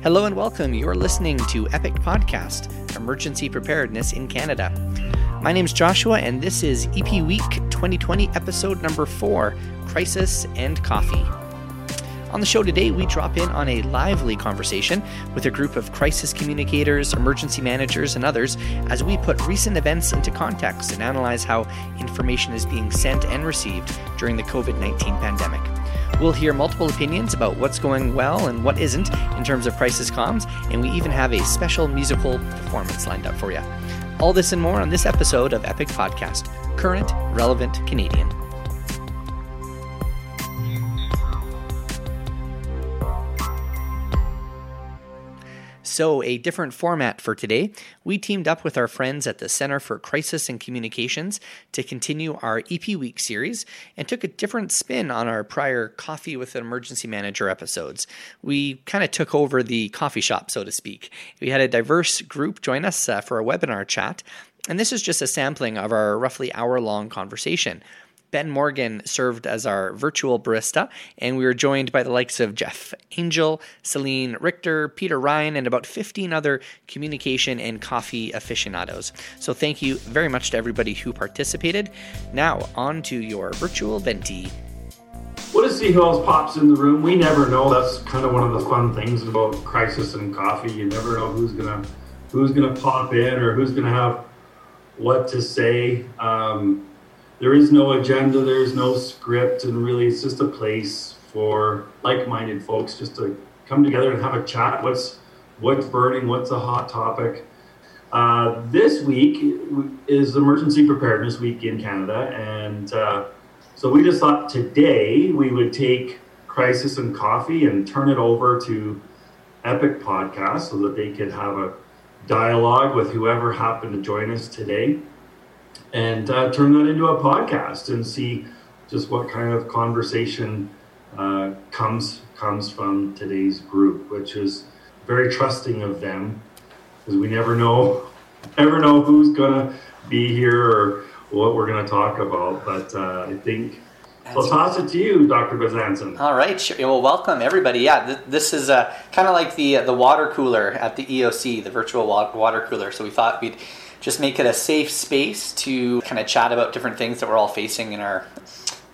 Hello and welcome. You're listening to Epic Podcast, Emergency Preparedness in Canada. My name is Joshua, and this is EP Week 2020, episode number four Crisis and Coffee. On the show today, we drop in on a lively conversation with a group of crisis communicators, emergency managers, and others as we put recent events into context and analyze how information is being sent and received during the COVID 19 pandemic. We'll hear multiple opinions about what's going well and what isn't in terms of crisis comms, and we even have a special musical performance lined up for you. All this and more on this episode of Epic Podcast Current, Relevant Canadian. So, a different format for today. We teamed up with our friends at the Center for Crisis and Communications to continue our EP Week series and took a different spin on our prior Coffee with an Emergency Manager episodes. We kind of took over the coffee shop, so to speak. We had a diverse group join us uh, for a webinar chat, and this is just a sampling of our roughly hour long conversation. Ben Morgan served as our virtual barista, and we were joined by the likes of Jeff Angel, Celine Richter, Peter Ryan, and about 15 other communication and coffee aficionados. So thank you very much to everybody who participated. Now, on to your virtual venti. What if see who else pops in the room? We never know. That's kind of one of the fun things about crisis and coffee. You never know who's gonna who's gonna pop in or who's gonna have what to say. Um, there is no agenda, there's no script, and really it's just a place for like-minded folks just to come together and have a chat. What's what's burning? What's a hot topic? Uh, this week is Emergency Preparedness Week in Canada, and uh, so we just thought today we would take Crisis and Coffee and turn it over to Epic Podcast so that they could have a dialogue with whoever happened to join us today and uh, turn that into a podcast and see just what kind of conversation uh, comes comes from today's group, which is very trusting of them because we never know never know who's gonna be here or what we're gonna talk about. But uh, I think. So I'll toss it to you, Dr. Bezanson. All right. Sure. Well, welcome everybody. Yeah, th- this is uh, kind of like the the water cooler at the EOC, the virtual wa- water cooler. So we thought we'd just make it a safe space to kind of chat about different things that we're all facing in our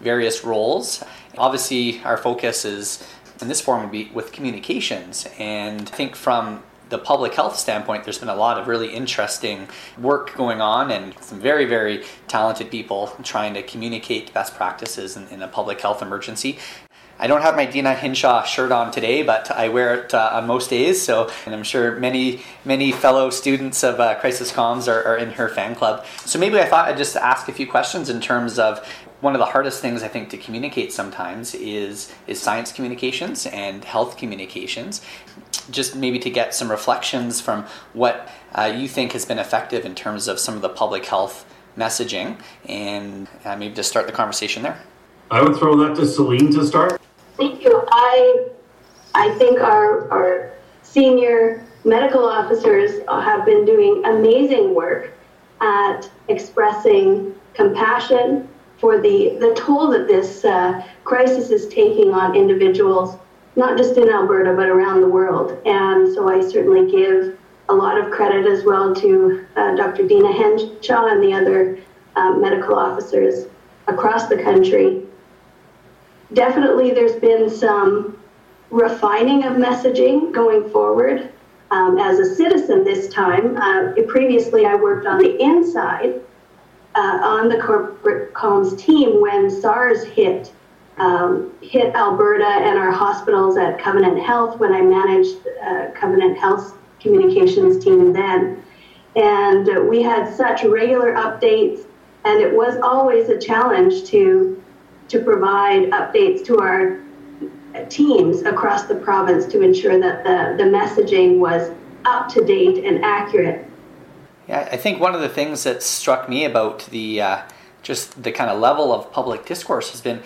various roles. Obviously, our focus is in this forum would be with communications, and I think from the public health standpoint, there's been a lot of really interesting work going on and some very, very talented people trying to communicate best practices in, in a public health emergency. I don't have my Deena Hinshaw shirt on today, but I wear it uh, on most days. So, and I'm sure many, many fellow students of uh, Crisis Comms are, are in her fan club. So maybe I thought I'd just ask a few questions in terms of one of the hardest things I think to communicate sometimes is is science communications and health communications. Just maybe to get some reflections from what uh, you think has been effective in terms of some of the public health messaging, and uh, maybe just start the conversation there. I would throw that to Celine to start. Thank you. I I think our our senior medical officers have been doing amazing work at expressing compassion for the, the toll that this uh, crisis is taking on individuals, not just in Alberta, but around the world. And so I certainly give a lot of credit as well to uh, Dr. Deena Hinshaw and the other uh, medical officers across the country definitely there's been some refining of messaging going forward. Um, as a citizen this time, uh, previously I worked on the inside uh, on the corporate comms team when SARS hit um, hit Alberta and our hospitals at Covenant Health when I managed uh, Covenant Health communications team then. And uh, we had such regular updates, and it was always a challenge to to provide updates to our teams across the province to ensure that the, the messaging was up to date and accurate. Yeah, I think one of the things that struck me about the uh, just the kind of level of public discourse has been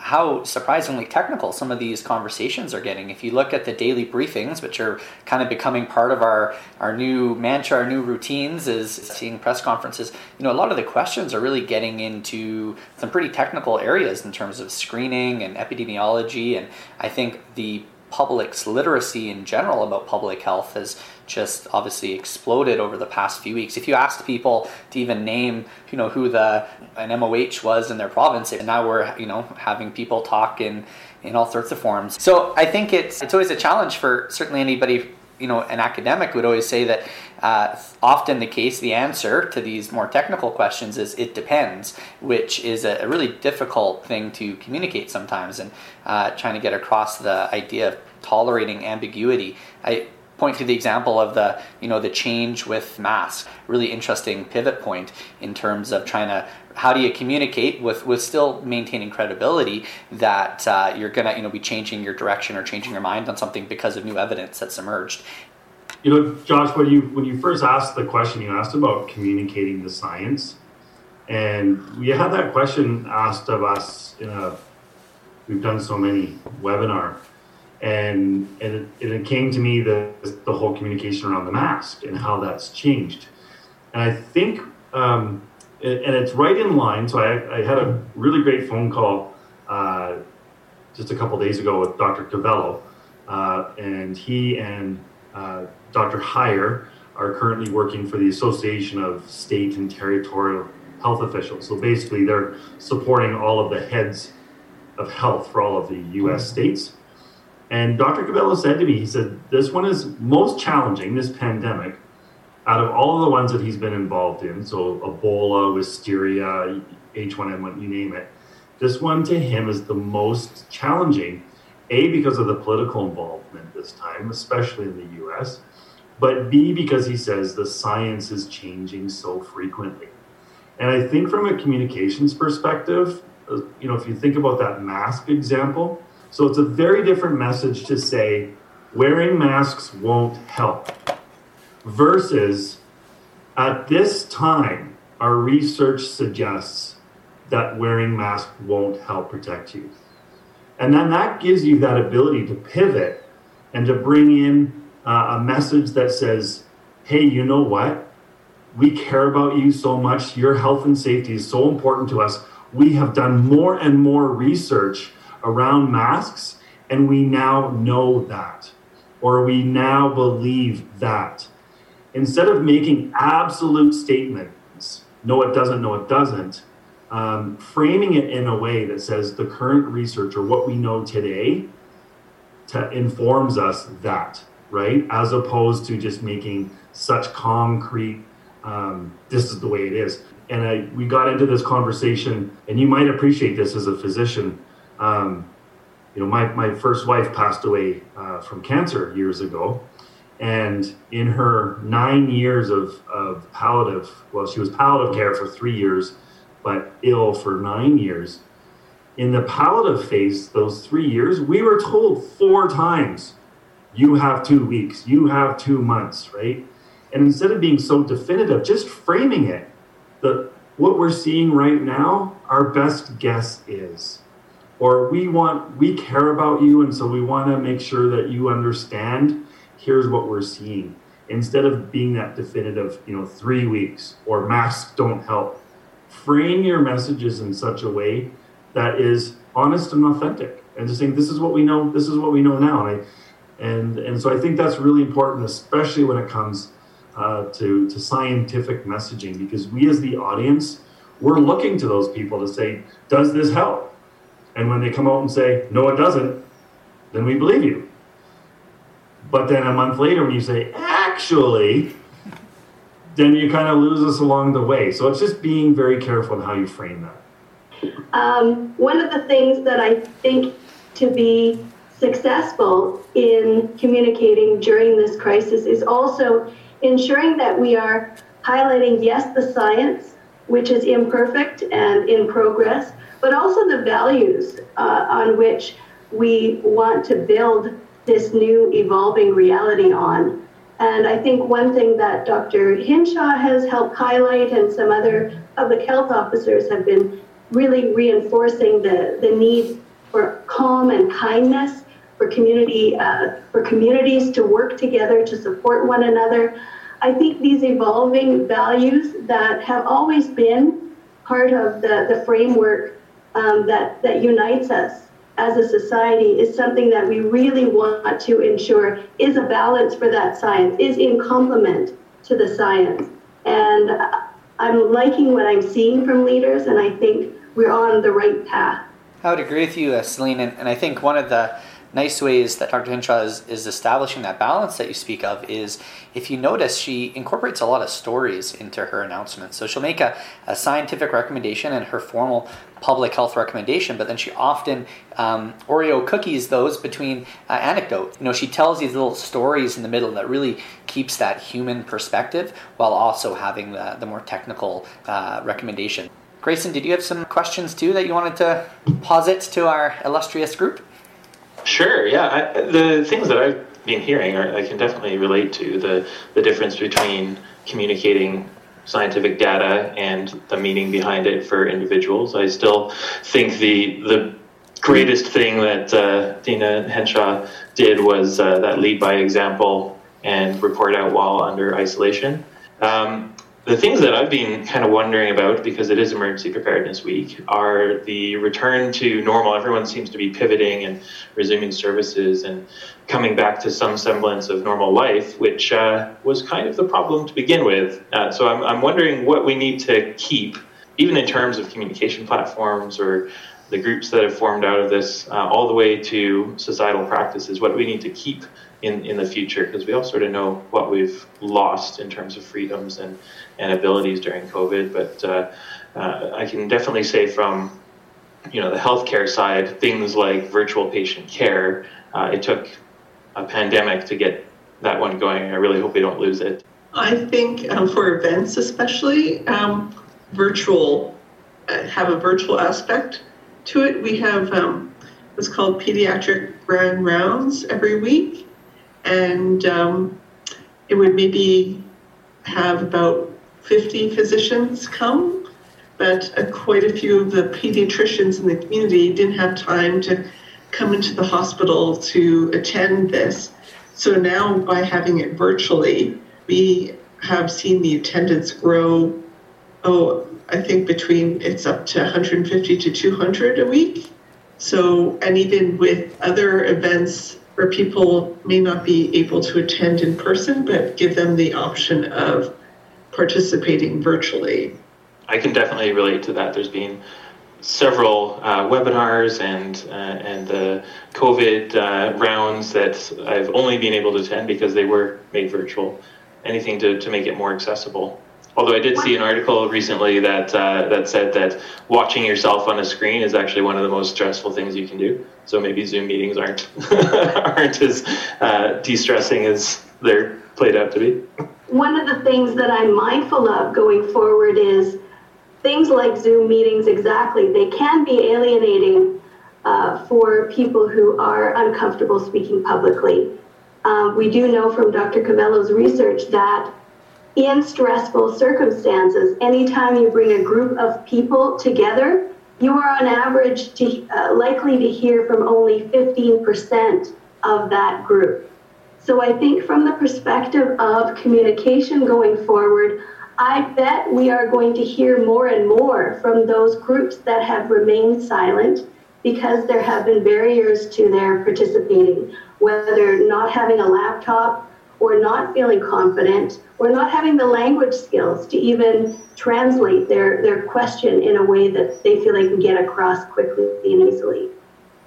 how surprisingly technical some of these conversations are getting. If you look at the daily briefings, which are kind of becoming part of our, our new mantra, our new routines, is seeing press conferences, you know, a lot of the questions are really getting into some pretty technical areas in terms of screening and epidemiology. And I think the public's literacy in general about public health has just obviously exploded over the past few weeks. If you asked people to even name, you know, who the an MOH was in their province, and now we're, you know, having people talk in in all sorts of forms. So I think it's it's always a challenge for certainly anybody you know, an academic would always say that uh, often the case, the answer to these more technical questions is it depends, which is a, a really difficult thing to communicate sometimes, and uh, trying to get across the idea of tolerating ambiguity. I point to the example of the you know the change with masks. Really interesting pivot point in terms of trying to how do you communicate with with still maintaining credibility that uh, you're gonna you know be changing your direction or changing your mind on something because of new evidence that's emerged? You know josh when you when you first asked the question you asked about communicating the science. And we had that question asked of us in a we've done so many webinar and and it, it came to me the the whole communication around the mask and how that's changed. And i think um, and it's right in line. So i, I had a really great phone call uh, just a couple days ago with dr covello uh, and he and uh, dr Heyer are currently working for the association of state and territorial health officials. So basically they're supporting all of the heads of health for all of the us states and Dr. Covello said to me, he said, this one is most challenging, this pandemic, out of all of the ones that he's been involved in. So Ebola, Wisteria, H1N1, you name it. This one to him is the most challenging, A, because of the political involvement this time, especially in the US, but B, because he says the science is changing so frequently. And I think from a communications perspective, uh, you know, if you think about that mask example, so it's a very different message to say wearing masks won't help versus at this time, our research suggests that wearing masks won't help protect you. And then that gives you that ability to pivot and to bring in uh, a message that says, hey, you know what? We care about you so much. Your health and safety is so important to us. We have done more and more research around masks, and we now know that, or we now believe that. Instead of making absolute statements, no, it doesn't, no, it doesn't, um, framing it in a way that says the current research or what we know today to, informs us that, right? As opposed to just making such concrete, um, this is the way it is. And I, we got into this conversation, and you might appreciate this as a physician. Um, you know, my, my first wife passed away uh, from cancer years ago. And in her nine years of, of palliative, well, she was palliative care for three years, but ill for nine years. In the palliative phase, those three years, we were told four times, you have two weeks, you have two months, right? And instead of being so definitive, just framing it, the, what we're seeing right now, our best guess is or we want we care about you and so we want to make sure that you understand here's what we're seeing. Instead of being that definitive you know three weeks or masks don't help. Frame your messages in such a way that is honest and authentic and just saying this is what we know this is what we know now and I, and and so i think that's really important especially when it comes uh, to to scientific messaging because we as the audience we're looking to those people to say does this help and when they come out and say, no, it doesn't, then we believe you. But then a month later, when you say, actually, then you kind of lose us along the way. So it's just being very careful in how you frame that. Um, one of the things that I think to be successful in communicating during this crisis is also ensuring that we are highlighting, yes, the science, which is imperfect and in progress, but also the values uh, on which we want to build this new evolving reality on. And I think one thing that Dr. Hinshaw has helped highlight and some other public health officers have been really reinforcing the, the need for calm and kindness for community uh, for communities to work together to support one another. I think these evolving values that have always been part of the, the framework um, that, that unites us as a society is something that we really want to ensure is a balance for that science, is in complement to the science. And I'm liking what I'm seeing from leaders, and I think we're on the right path. I would agree with you, uh, Celine, and, and I think one of the nice ways that Dr. Hinshaw is, is establishing that balance that you speak of is if you notice, she incorporates a lot of stories into her announcements. So she'll make a, a scientific recommendation and her formal public health recommendation, but then she often um, Oreo cookies those between uh, anecdote. You know, she tells these little stories in the middle that really keeps that human perspective while also having the, the more technical uh, recommendation. Grayson, did you have some questions too that you wanted to posit to our illustrious group? Sure. Yeah. I, the things that I've been hearing, are, I can definitely relate to the the difference between communicating scientific data and the meaning behind it for individuals. I still think the the greatest thing that uh, Deena Hinshaw did was uh, that lead by example and report out while under isolation. Um, the things that I've been kind of wondering about, because it is Emergency Preparedness Week, are the return to normal. Everyone seems to be pivoting and resuming services and coming back to some semblance of normal life, which uh, was kind of the problem to begin with. Uh, so I'm, I'm wondering what we need to keep, even in terms of communication platforms or the groups that have formed out of this, uh, all the way to societal practices, what we need to keep in, in the future, because we all sort of know what we've lost in terms of freedoms and and abilities during COVID. But uh, uh, I can definitely say from you know the healthcare side, things like virtual patient care, uh, it took a pandemic to get that one going. I really hope we don't lose it. I think um, for events, especially um, virtual, uh, have a virtual aspect to it. We have um, what's called pediatric grand rounds every week, and um, it would maybe have about 50 physicians come, but uh, quite a few of the pediatricians in the community didn't have time to come into the hospital to attend this. So now, by having it virtually, we have seen the attendance grow. Oh, I think between it's up to 150 to 200 a week. So, and even with other events where people may not be able to attend in person, but give them the option of participating virtually. I can definitely relate to that. There's been several uh, webinars and uh, and the COVID uh, rounds that I've only been able to attend because they were made virtual. Anything to, to make it more accessible. Although I did see an article recently that uh, that said that watching yourself on a screen is actually one of the most stressful things you can do. So maybe Zoom meetings aren't aren't as uh, de-stressing as they're played out to be one of the things that I'm mindful of going forward is things like Zoom meetings, exactly. They can be alienating uh, for people who are uncomfortable speaking publicly. Um, we do know from Dr. Covello's research that in stressful circumstances, anytime you bring a group of people together, you are on average to, uh, likely to hear from only 15% of that group. So I think from the perspective of communication going forward, I bet we are going to hear more and more from those groups that have remained silent because there have been barriers to their participating, whether not having a laptop or not feeling confident or not having the language skills to even translate their, their question in a way that they feel they can get across quickly and easily.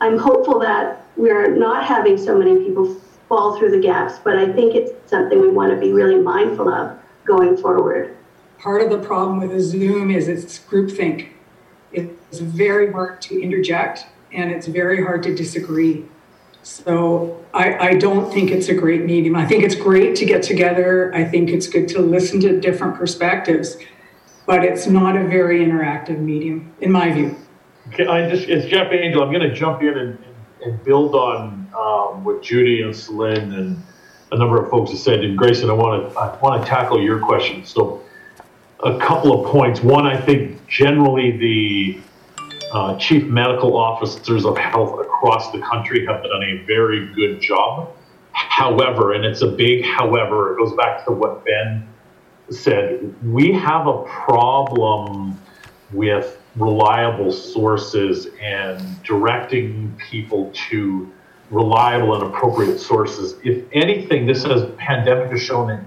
I'm hopeful that we're not having so many people fall through the gaps, but I think it's something we want to be really mindful of going forward. Part of the problem with Zoom is it's groupthink. It's very hard to interject and it's very hard to disagree. So I, I don't think it's a great medium. I think it's great to get together. I think it's good to listen to different perspectives, but it's not a very interactive medium, in my view. Okay, I just it's Jeff Angel. I'm going to jump in and, and build on um, what Judy and Celine and a number of folks have said. And Grayson, I want to I want to tackle your question. So, a couple of points. One, I think generally the uh, chief medical officers of health across the country have done a very good job. However, and it's a big however, it goes back to what Ben said. We have a problem with reliable sources and directing people to reliable and appropriate sources. If anything, this has pandemic has shown that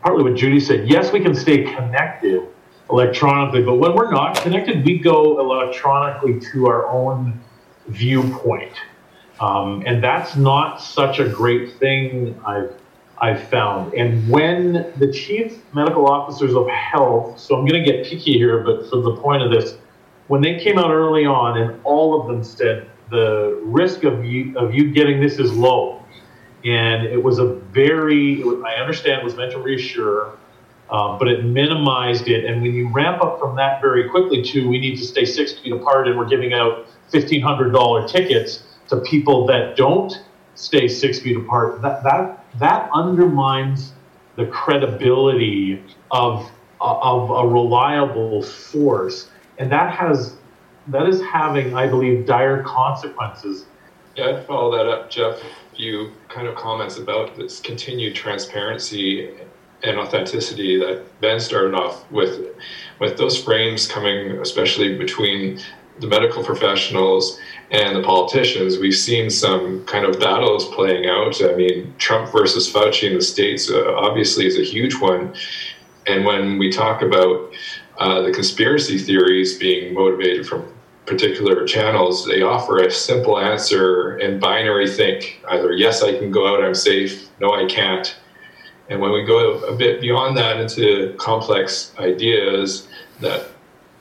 partly what Judy said. Yes, we can stay connected electronically, but when we're not connected, we go electronically to our own viewpoint. Um, and that's not such a great thing I've, I've found. And when the chief medical officers of health, so I'm going to get picky here, but for the point of this, when they came out early on and all of them said the risk of you, of you getting this is low. And it was a very, I understand it was meant to reassure, um, but it minimized it. And when you ramp up from that very quickly to we need to stay six feet apart and we're giving out $1,500 tickets to people that don't stay six feet apart, that, that, that undermines the credibility of, of a reliable source. And that has that is having, I believe, dire consequences. Yeah, I'd follow that up, Jeff. A few kind of comments about this continued transparency and authenticity that Ben started off with, with those frames coming, especially between the medical professionals and the politicians. We've seen some kind of battles playing out. I mean, Trump versus Fauci in the states uh, obviously is a huge one. And when we talk about uh, the conspiracy theories being motivated from particular channels, they offer a simple answer and binary think either yes, I can go out, I'm safe, no, I can't. And when we go a bit beyond that into complex ideas that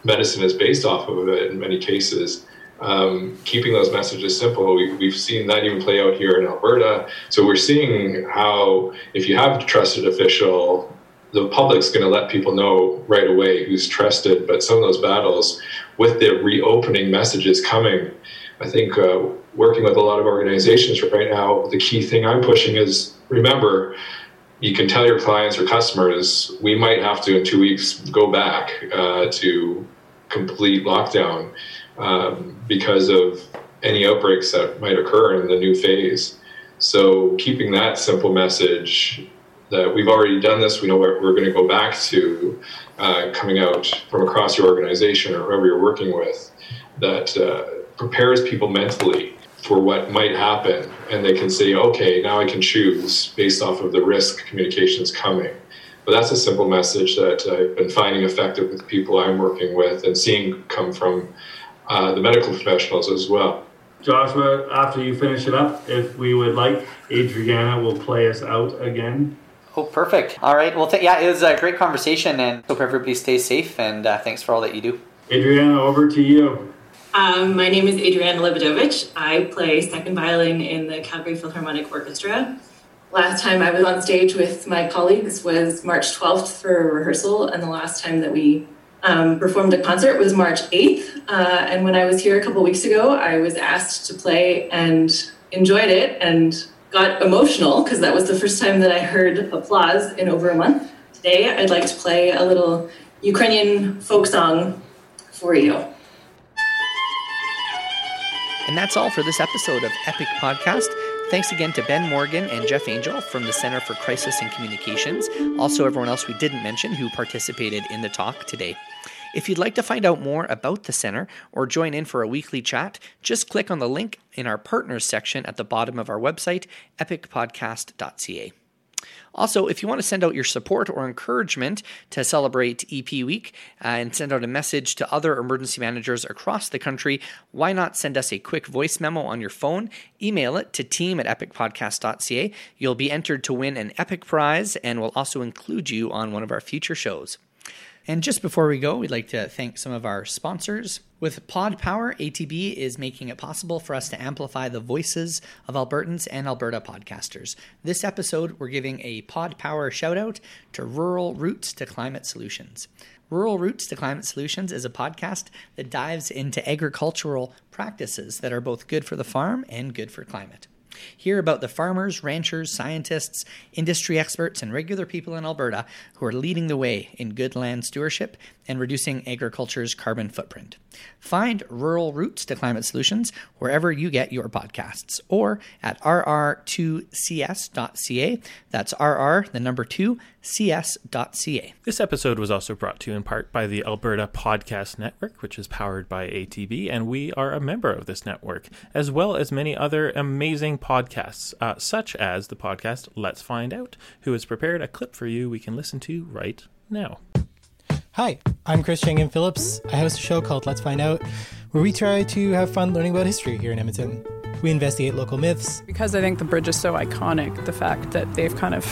medicine is based off of it in many cases, um, keeping those messages simple, we, we've seen that even play out here in Alberta. So we're seeing how if you have a trusted official the public's going to let people know right away who's trusted. But some of those battles, with the reopening messages coming, I think uh, working with a lot of organizations right now, the key thing I'm pushing is remember, you can tell your clients or customers, we might have to in two weeks go back uh, to complete lockdown um, because of any outbreaks that might occur in the new phase. So keeping that simple message that we've already done this. We know what we're going to go back to uh, coming out from across your organization or whoever you're working with that uh, prepares people mentally for what might happen. And they can say, okay, now I can choose based off of the risk communications coming. But that's a simple message that I've been finding effective with people I'm working with and seeing come from uh, the medical professionals as well. Joshua, after you finish it up, if we would like, Adriana will play us out again. Oh, perfect. All right. Well, th- yeah, it was a great conversation, and hope everybody stays safe. And uh, thanks for all that you do. Adriana, over to you. Um, my name is Adriana Lebedovich. I play second violin in the Calgary Philharmonic Orchestra. Last time I was on stage with my colleagues was March 12th for a rehearsal, and the last time that we um, performed a concert was March 8th. Uh, and when I was here a couple weeks ago, I was asked to play and enjoyed it and got emotional because that was the first time that I heard applause in over a month. Today, I'd like to play a little Ukrainian folk song for you. And that's all for this episode of Epic Podcast. Thanks again to Ben Morgan and Jeff Angel from the Center for Crisis and Communications. Also, everyone else we didn't mention who participated in the talk today. If you'd like to find out more about the center or join in for a weekly chat, just click on the link in our partners section at the bottom of our website, epicpodcast.ca. Also, if you want to send out your support or encouragement to celebrate EP Week uh, and send out a message to other emergency managers across the country, why not send us a quick voice memo on your phone? Email it to team at epicpodcast.ca. You'll be entered to win an Epic Prize and we'll also include you on one of our future shows. And just before we go, we'd like to thank some of our sponsors. With Pod Power, ATB is making it possible for us to amplify the voices of Albertans and Alberta podcasters. This episode, we're giving a Pod Power shout out to Rural Roots to Climate Solutions. Rural Roots to Climate Solutions is a podcast that dives into agricultural practices that are both good for the farm and good for climate. Hear about the farmers, ranchers, scientists, industry experts, and regular people in Alberta who are leading the way in good land stewardship and reducing agriculture's carbon footprint. Find rural roots to climate solutions wherever you get your podcasts or at rr2cs.ca. That's RR, the number two, cs.ca. This episode was also brought to you in part by the Alberta Podcast Network, which is powered by ATB, and we are a member of this network, as well as many other amazing podcasts, uh, such as the podcast Let's Find Out, who has prepared a clip for you we can listen to right now. Hi, I'm Chris Chang-Yen Phillips. I host a show called Let's Find Out, where we try to have fun learning about history here in Edmonton. We investigate local myths. Because I think the bridge is so iconic, the fact that they've kind of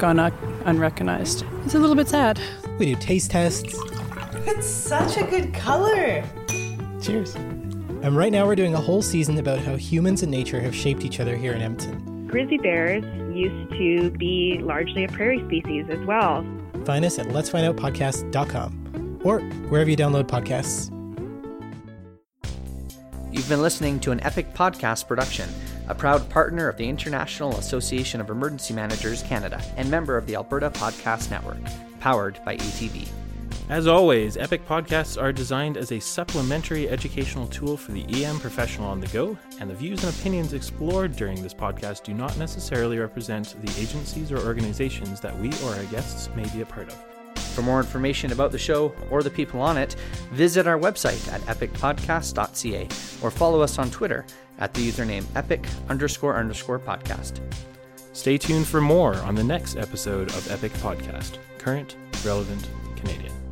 gone un- unrecognized. It's a little bit sad. We do taste tests. It's such a good color. Cheers. And right now we're doing a whole season about how humans and nature have shaped each other here in Edmonton. Grizzly bears used to be largely a prairie species as well. Find us at letsfindoutpodcast.com or wherever you download podcasts. You've been listening to an Epic Podcast production, a proud partner of the International Association of Emergency Managers Canada and member of the Alberta Podcast Network, powered by ATB. As always, Epic Podcasts are designed as a supplementary educational tool for the EM professional on the go, and the views and opinions explored during this podcast do not necessarily represent the agencies or organizations that we or our guests may be a part of. For more information about the show or the people on it, visit our website at epicpodcast.ca or follow us on Twitter at the username epic underscore underscore podcast. Stay tuned for more on the next episode of Epic Podcast Current, Relevant, Canadian.